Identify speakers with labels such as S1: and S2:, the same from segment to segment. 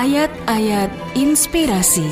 S1: Ayat-ayat inspirasi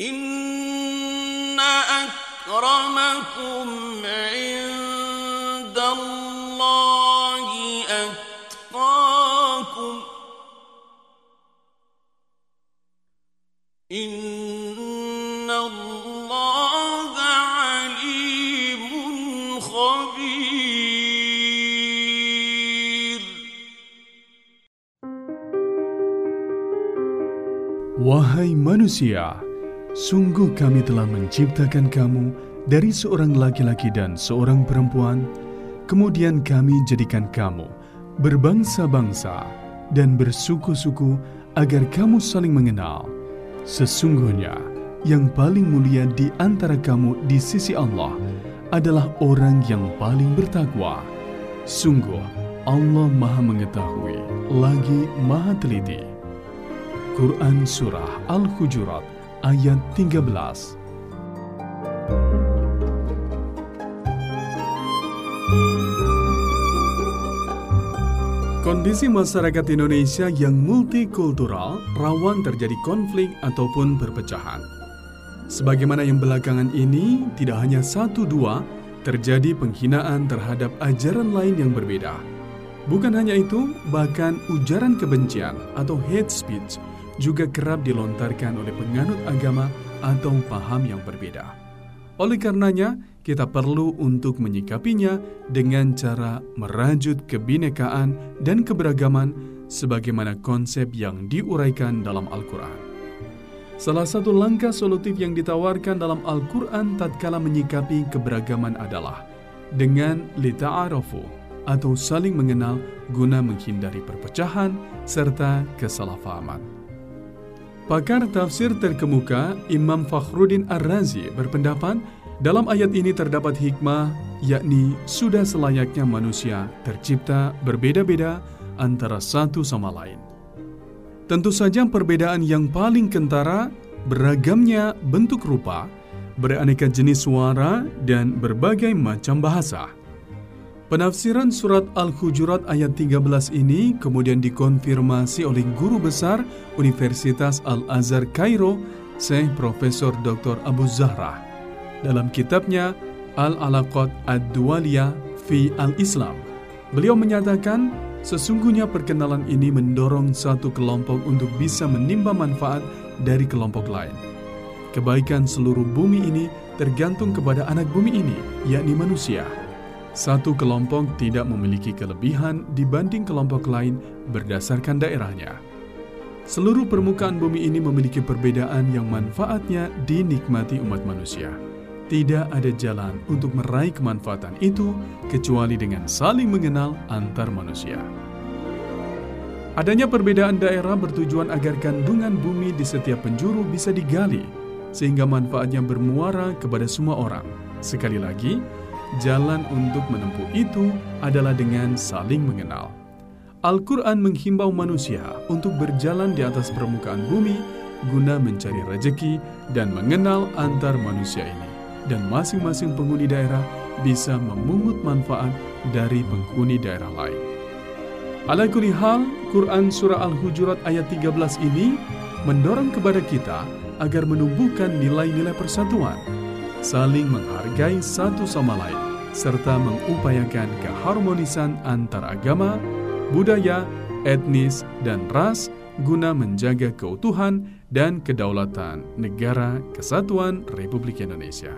S2: إن أكرمكم عند الله أتقاكم إن الله عليم خبير
S3: Wahai manusia, sungguh kami telah menciptakan kamu dari seorang laki-laki dan seorang perempuan, kemudian kami jadikan kamu berbangsa-bangsa dan bersuku-suku agar kamu saling mengenal. Sesungguhnya, yang paling mulia di antara kamu di sisi Allah adalah orang yang paling bertakwa. Sungguh, Allah Maha Mengetahui, lagi Maha Teliti. Quran Surah Al-Hujurat ayat 13 Kondisi masyarakat Indonesia yang multikultural rawan terjadi konflik ataupun perpecahan. Sebagaimana yang belakangan ini, tidak hanya satu dua terjadi penghinaan terhadap ajaran lain yang berbeda. Bukan hanya itu, bahkan ujaran kebencian atau hate speech juga kerap dilontarkan oleh penganut agama atau paham yang berbeda. Oleh karenanya, kita perlu untuk menyikapinya dengan cara merajut kebinekaan dan keberagaman sebagaimana konsep yang diuraikan dalam Al-Quran. Salah satu langkah solutif yang ditawarkan dalam Al-Quran tatkala menyikapi keberagaman adalah dengan lita'arofu atau saling mengenal guna menghindari perpecahan serta kesalahpahaman. Pakar tafsir terkemuka Imam Fakhruddin Ar-Razi berpendapat dalam ayat ini terdapat hikmah yakni sudah selayaknya manusia tercipta berbeda-beda antara satu sama lain. Tentu saja perbedaan yang paling kentara beragamnya bentuk rupa, beraneka jenis suara, dan berbagai macam bahasa. Penafsiran surat Al-Hujurat ayat 13 ini kemudian dikonfirmasi oleh guru besar Universitas Al-Azhar Kairo, Syekh Profesor Dr. Abu Zahra dalam kitabnya Al-Alaqat Ad-Duwaliyah fi Al-Islam. Beliau menyatakan sesungguhnya perkenalan ini mendorong satu kelompok untuk bisa menimba manfaat dari kelompok lain. Kebaikan seluruh bumi ini tergantung kepada anak bumi ini, yakni manusia. Satu kelompok tidak memiliki kelebihan dibanding kelompok lain berdasarkan daerahnya. Seluruh permukaan bumi ini memiliki perbedaan yang manfaatnya dinikmati umat manusia. Tidak ada jalan untuk meraih kemanfaatan itu kecuali dengan saling mengenal antar manusia. Adanya perbedaan daerah bertujuan agar kandungan bumi di setiap penjuru bisa digali, sehingga manfaatnya bermuara kepada semua orang. Sekali lagi, jalan untuk menempuh itu adalah dengan saling mengenal. Al-Quran menghimbau manusia untuk berjalan di atas permukaan bumi guna mencari rejeki dan mengenal antar manusia ini. Dan masing-masing penghuni daerah bisa memungut manfaat dari penghuni daerah lain. Ala kulli hal, Quran Surah Al-Hujurat ayat 13 ini mendorong kepada kita agar menumbuhkan nilai-nilai persatuan, saling menghargai satu sama lain, serta mengupayakan keharmonisan antar agama, budaya, etnis, dan ras guna menjaga keutuhan dan kedaulatan negara kesatuan Republik Indonesia.